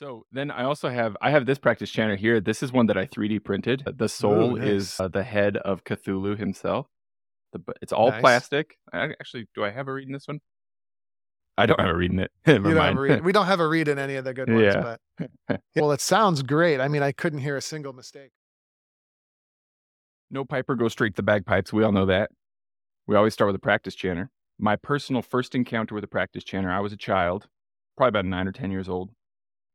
So then I also have I have this practice chanter here. This is one that I 3D printed. The soul nice. is uh, the head of Cthulhu himself. The, it's all Nice. plastic. I, actually, do I have a reed in this one? I don't have a reed in it. Never don't have a reed. We don't have a reed in any of the good ones, Yeah. but well, it sounds great. I mean, I couldn't hear a single mistake. no piper goes straight to the bagpipes. We all know that. We always start with a practice chanter. My personal first encounter with a practice chanter, I was a child, probably about nine or 10 years old.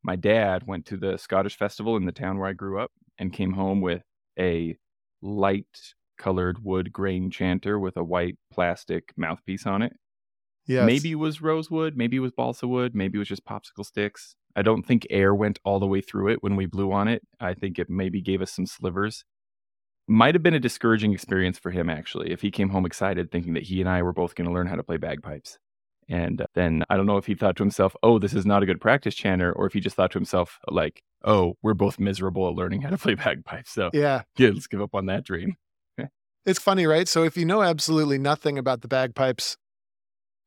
My dad went to the Scottish festival in the town where I grew up and came home with a light colored wood grain chanter with a white plastic mouthpiece on it. Yes. Maybe it was rosewood, maybe it was balsa wood, maybe it was just popsicle sticks. I don't think air went all the way through it when we blew on it. I think it maybe gave us some slivers. Might have been a discouraging experience for him, actually, if he came home excited thinking that he and I were both going to learn how to play bagpipes. And uh, then I don't know if he thought to himself, oh, this is not a good practice chanter, or if he just thought to himself, like, oh, we're both miserable at learning how to play bagpipes. So Yeah. yeah, let's give up on that dream. It's funny, right? So if you know absolutely nothing about the bagpipes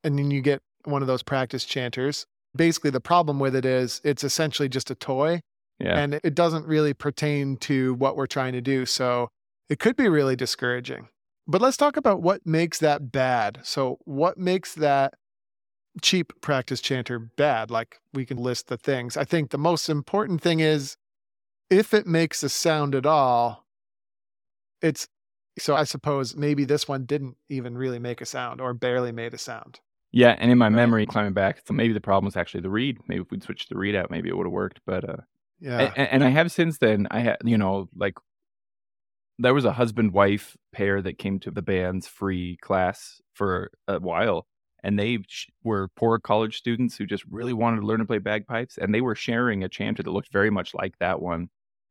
and then you get one of those practice chanters, basically the problem with it is it's essentially just a toy Yeah. and it doesn't really pertain to what we're trying to do. So it could be really discouraging. But let's talk about what makes that bad. So, what makes that cheap practice chanter bad? Like, we can list the things. I think the most important thing is if it makes a sound at all, it's so I suppose maybe this one didn't even really make a sound or barely made a sound. Yeah, and in my memory, climbing back, so maybe the problem was actually the reed. Maybe if we'd switched the reed out, maybe it would have worked. But uh, Yeah. and, and I have since then. I had, you know, like there was a husband wife pair that came to the band's free class for a while, and they sh- were poor college students who just really wanted to learn to play bagpipes, and they were sharing a chanter that looked very much like that one,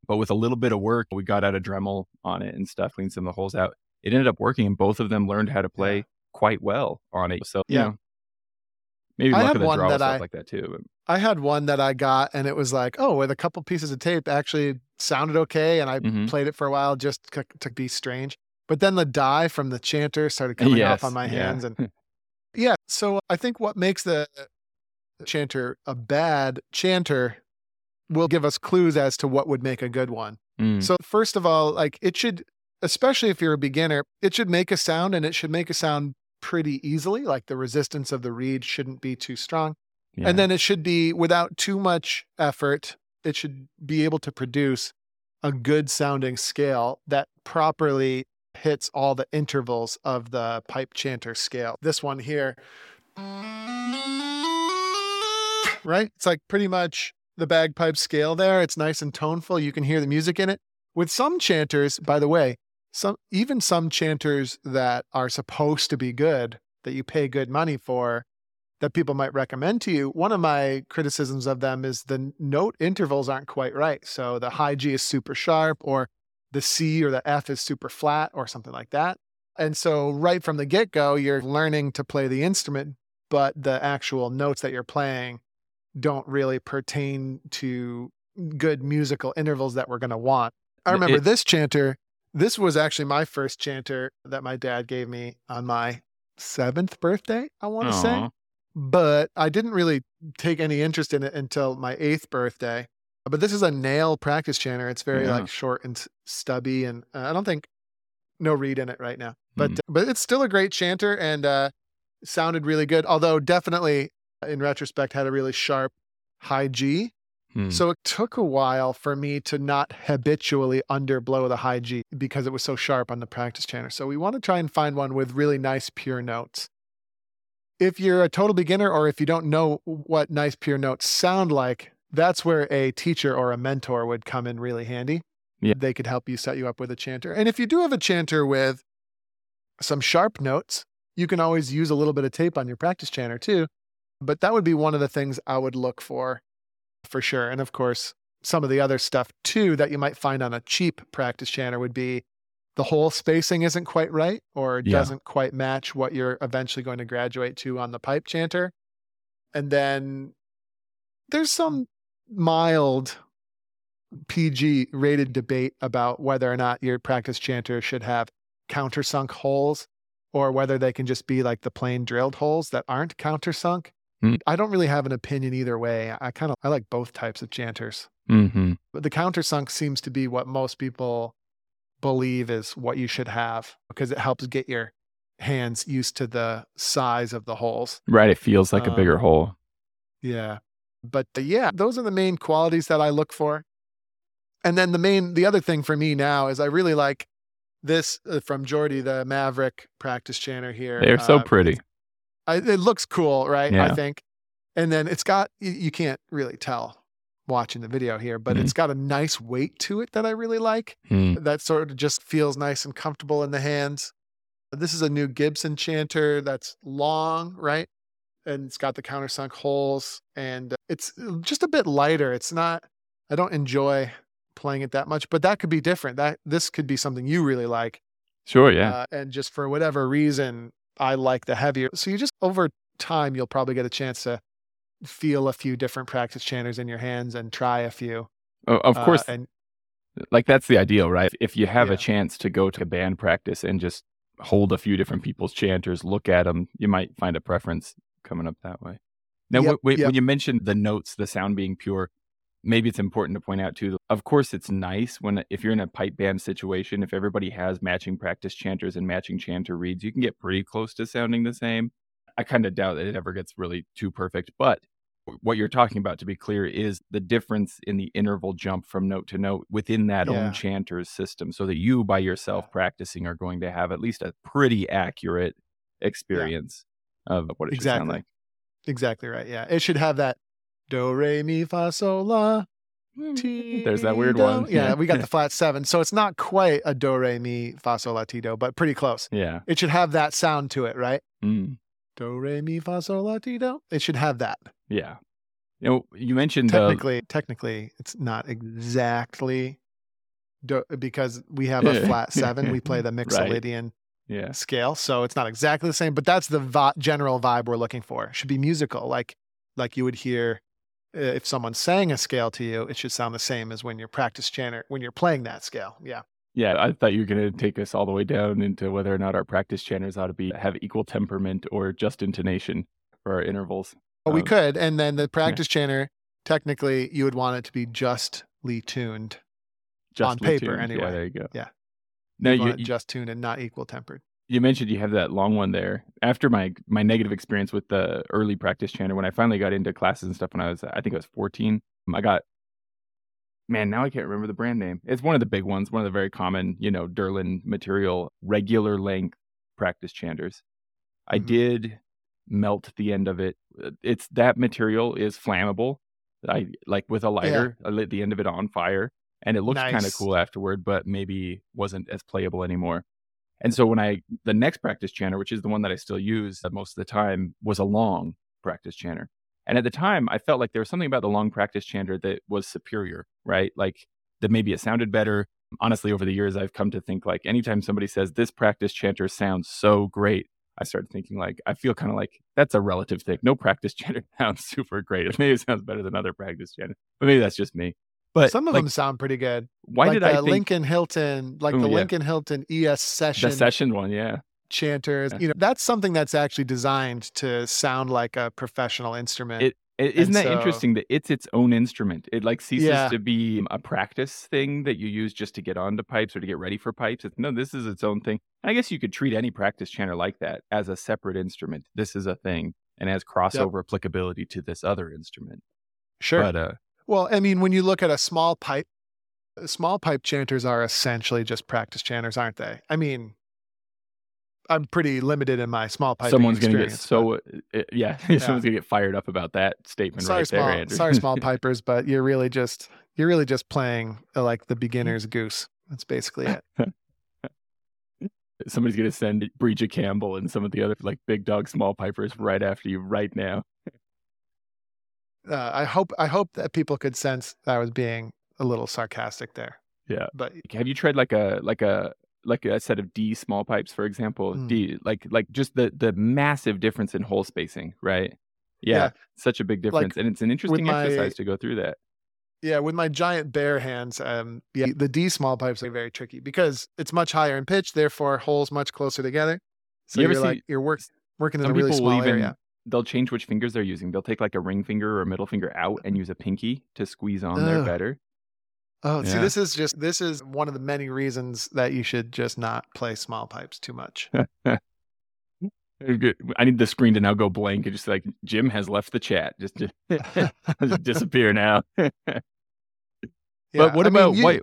but with a little bit of work, we got out a Dremel on it and stuff, cleaned some of the holes out. It ended up working, and both of them learned how to play Yeah. quite well on it. So you Yeah. know, maybe I luck had of the one draw that stuff I- like that too. But I had one that I got and it was like, oh, with a couple pieces of tape actually sounded okay. And I Mhm. played it for a while just c- to be strange. But then the dye from the chanter started coming Yes, off on my yeah. hands. And yeah, so I think what makes the chanter a bad chanter will give us clues as to what would make a good one. Mm. So, first of all, like it should, especially if you're a beginner, it should make a sound and it should make a sound pretty easily. Like the resistance of the reed shouldn't be too strong. Yeah. And then it should be without too much effort, it should be able to produce a good sounding scale that properly hits all the intervals of the pipe chanter scale. This one here, right? It's like pretty much the bagpipe scale there. It's nice and toneful. You can hear the music in it. With some chanters, by the way, some even some chanters that are supposed to be good, that you pay good money for, that people might recommend to you. One of my criticisms of them is the note intervals aren't quite right. So the high G is super sharp, or the C or the F is super flat, or something like that. And so, right from the get go, you're learning to play the instrument, but the actual notes that you're playing don't really pertain to good musical intervals that we're going to want. I remember it- this chanter. This was actually my first chanter that my dad gave me on my seventh birthday, I want to say but I didn't really take any interest in it until my eighth birthday. But this is a Naill practice chanter. It's very Yeah. like short and stubby, and uh, I don't think no reed in it right now. But Hmm. but it's still a great chanter and uh, sounded really good. Although definitely in retrospect had a really sharp high G. Hmm. So it took a while for me to not habitually underblow the high G because it was so sharp on the practice chanter. So we want to try and find one with really nice pure notes. If you're a total beginner or if you don't know what nice pure notes sound like, that's where a teacher or a mentor would come in really handy. Yeah. They could help you set you up with a chanter. And if you do have a chanter with some sharp notes, you can always use a little bit of tape on your practice chanter too. But that would be one of the things I would look for for sure. And of course, some of the other stuff too that you might find on a cheap practice chanter would be the hole spacing isn't quite right or Yeah. doesn't quite match what you're eventually going to graduate to on the pipe chanter. And then there's some mild PG rated debate about whether or not your practice chanter should have countersunk holes or whether they can just be like the plain drilled holes that aren't countersunk. Hmm. I don't really have an opinion either way. I kind of I like both types of chanters. Mm-hmm. But the countersunk seems to be what most people believe is what you should have because it helps get your hands used to the size of the holes. Right. It feels like a bigger Um, hole. Yeah. But uh, yeah, those are the main qualities that I look for. And then the main, the other thing for me now is I really like this uh, from Jordy, the Maverick practice chanter here. They're so Uh, pretty. I, it looks cool, right? Yeah. I think. And then it's got, you, you can't really tell watching the video here, but Mhm. it's got a nice weight to it that I really like. Mm. That sort of just feels nice and comfortable in the hands. This is a new Gibson chanter that's long, right? And it's got the countersunk holes and uh, it's just a bit lighter. It's not, I don't enjoy playing it that much, but that could be different. That this could be something you really like. Sure. Yeah. Uh, and just for whatever reason, I like the heavier. So you just over time, you'll probably get a chance to feel a few different practice chanters in your hands and try a few. O- of Uh, course, and like that's the ideal, right? If you have Yeah. a chance to go to band practice and just hold a few different people's chanters, look at them, you might find a preference coming up that way. Now, Yep, wh- yep. when you mentioned the notes, the sound being pure, maybe it's important to point out too. Of course, it's nice when if you're in a pipe band situation, if everybody has matching practice chanters and matching chanter reeds, you can get pretty close to sounding the same. I kind of doubt that it ever gets really too perfect, but what you're talking about, to be clear, is the difference in the interval jump from note to note within that Yeah. own chanter's system, so that you by yourself practicing are going to have at least a pretty accurate experience of what it should sound Exactly. like. exactly right. Yeah. It should have that do, re, mi, fa, sol, la. Ti, There's that weird do. one. Yeah, we got the flat seven. So it's not quite a do, re, mi, fa, sol, la, ti, do, but pretty close. yeah. It should have that sound to it, right? Mm. Do, re, mi, fa, sol, la, ti, do. It should have that. Yeah. You know, you mentioned the Technically, technically, it's not exactly do, because we have a flat seven. We play the Right. Yeah. scale, so it's not exactly the same. But that's the vi- general vibe we're looking for. It should be musical, like like you would hear uh, if someone sang a scale to you. It should sound the same as when you're practice chanter when you're playing that scale. Yeah, Yeah, I thought you were going to take us all the way down into whether or not our practice chanters ought to be have equal temperament or just intonation for our intervals. we Um, could. And then the practice chanter, technically, you would want it to be justly tuned. Just On paper, tuned. anyway. Yeah, there you go. Yeah. You'd you, you just tuned and not equal tempered. you mentioned you have that long one there. After my my negative experience with the early practice chanter, when I finally got into classes and stuff when I was I think I was 14, I got man, now I can't remember the brand name. It's one of the big ones, one of the very common, you know, Delrin material, regular length practice chanters. I Mhm. did melt the end of it. Uh, It's that material is flammable. I like with a lighter, I lit the end of it on fire and it looked kind of cool afterward, but maybe wasn't as playable anymore. And so when I the next practice chanter, which is the one that I still use uh, most of the time, was a long practice chanter. And at the time, I felt like there was something about the long practice chanter that was superior, right? Like that maybe it sounded better. Honestly, over the years, I've come to think like anytime somebody says this practice chanter sounds so great, I started thinking like I feel kind of like that's a relative thing. No practice chanter sounds super great. It maybe it sounds better than other practice chanter, but maybe that's just me. But Some of like, them sound pretty good. why like did the I think Lincoln Hilton, like Oh, the yeah. Lincoln Hilton ES session, the session one? Yeah, chanters. Yeah. You know, that's something that's actually designed to sound like a professional instrument. It- I- Isn't that so- interesting that it's its own instrument? It like ceases Yeah. to be a practice thing that you use just to get onto pipes or to get ready for pipes. It's, no, this is its own thing. And I guess you could treat any practice chanter like that as a separate instrument. This is a thing and has crossover applicability to this other instrument. sure. But uh, well, I mean, when you look at a small pipe, small pipe chanters are essentially just practice chanters, aren't they? I mean, I'm pretty limited in my small pipe. someone's going to get so uh, yeah, Yeah. someone's going to get fired up about that statement sorry, right small, there, Andrew. sorry, small pipers, but you're really just you're really just playing uh, like the beginner's goose. That's basically it. Somebody's going to send Brìghde Campbell and some of the other like big dog small pipers right after you right now. Uh, I hope I hope that people could sense that I was being a little sarcastic there. Yeah. But have you tried like a like a like a set of D small pipes, for example? Mm. D like like just the the massive difference in hole spacing, right? Yeah, Yeah. such a big difference, and it's an interesting my- exercise to go through that. yeah, with my giant bare hands, um, yeah, the D small pipes are very tricky because it's much higher in pitch, therefore holes much closer together. So you you're see- like you're work, working in a really small even area. They'll change which fingers they're using. They'll take like a ring finger or a middle finger out and use a pinky to squeeze on there better. Oh, see, this is just this is one of the many reasons that you should just not play small pipes too much. I need the screen to now go blank and just like Jim has left the chat. Just, just disappear now. Yeah, but what I mean, about you- why?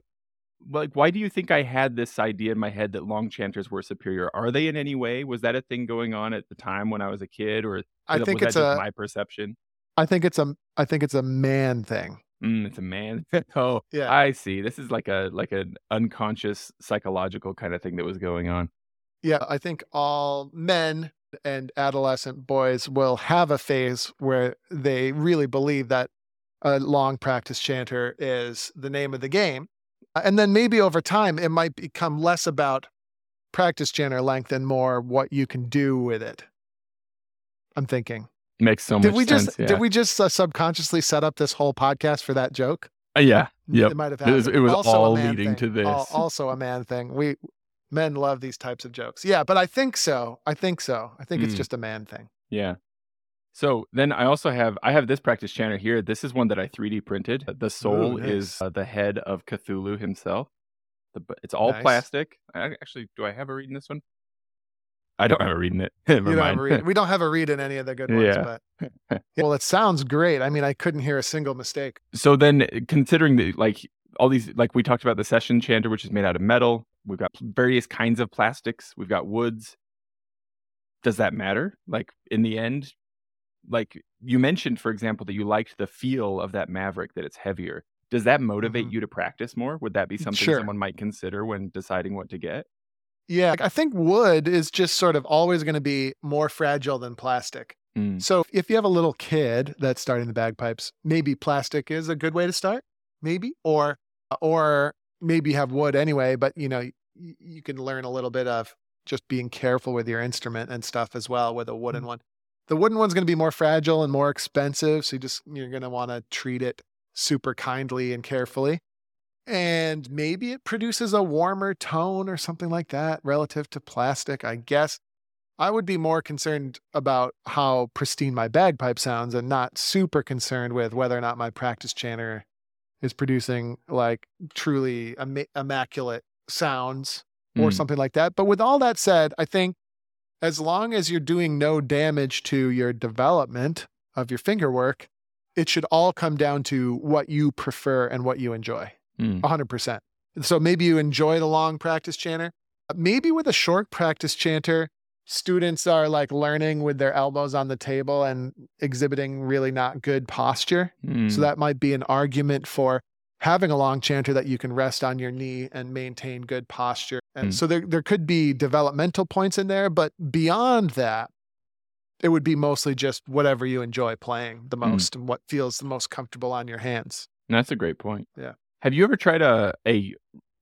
Like, why do you think I had this idea in my head that long chanters were superior? Are they in any way? Was that a thing going on at the time when I was a kid, or I was think that it's just a my perception? I think it's a I think it's a man thing. Mm, it's a man. oh, Yeah. I see. This is like a like an unconscious psychological kind of thing that was going on. Yeah, I think all men and adolescent boys will have a phase where they really believe that a long practice chanter is the name of the game. Uh, And then maybe over time, it might become less about practice chanter length and more what you can do with it. I'm thinking. Makes so did much we sense. just yeah. did we just uh, subconsciously set up this whole podcast for that joke? Uh, yeah. Yep. It might have It was- it was all leading to thing. Al- this. also a man thing. We men love these types of jokes. Yeah, but I think so. I think so. I think it's Mm. just a man thing. Yeah. So then I also have I have this practice chanter here. This is one that I 3D printed. The soul nice. is uh, the head of Cthulhu himself. The, it's all Nice. plastic. I, actually, do I have a reed in this one? I don't have a reed in it. Never You don't have a reed, we don't have a reed in any of the good ones, Yeah. but well, it sounds great. I mean, I couldn't hear a single mistake. so then, considering the like all these, like we talked about the session chanter, which is made out of metal. We've got various kinds of plastics. We've got woods. Does that matter? Like in the end, like you mentioned, for example, that you liked the feel of that Maverick, that it's heavier. Does that motivate Mhm. you to practice more? Would that be something Sure. someone might consider when deciding what to get? Yeah, I think wood is just sort of always going to be more fragile than plastic. Mm, So if you have a little kid that's starting the bagpipes, maybe plastic is a good way to start, maybe, or or maybe you have wood anyway, but you know y- you can learn a little bit of just being careful with your instrument and stuff as well with a wooden one. The wooden one's going to be more fragile and more expensive, so you just you're going to want to treat it super kindly and carefully. And maybe it produces a warmer tone or something like that relative to plastic, I guess. I would be more concerned about how pristine my bagpipe sounds and not super concerned with whether or not my practice chanter is producing like truly imma- immaculate sounds or Mm. something like that. But with all that said, I think as long as you're doing no damage to your development of your finger work, it should all come down to what you prefer and what you enjoy. mm. 100%. So maybe you enjoy the long practice chanter. Maybe with a short practice chanter, students are like learning with their elbows on the table and exhibiting really not good posture. Mm. So that might be an argument for having a long chanter that you can rest on your knee and maintain good posture. And Mm. so there, there could be developmental points in there, but beyond that, it would be mostly just whatever you enjoy playing the Mm. most and what feels the most comfortable on your hands. That's a great point. Yeah. Have you ever tried a a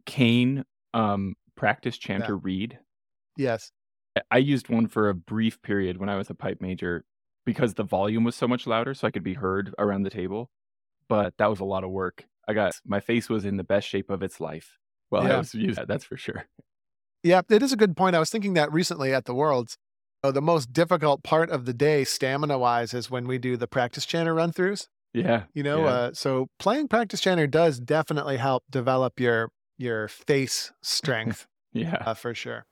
cane um practice chanter reed? Yes. I- I used one for a brief period when I was a pipe major because the volume was so much louder, so I could be heard around the table. But that was a lot of work. I got my face was in the best shape of its life while I was using that. That's for sure. Yeah, it is a good point. I was thinking that recently at the Worlds. Oh, the most difficult part of the day, stamina wise, is when we do the practice chanter run throughs. Yeah. You know, Yeah. uh, so playing practice chanter does definitely help develop your your face strength Yeah. uh, for sure.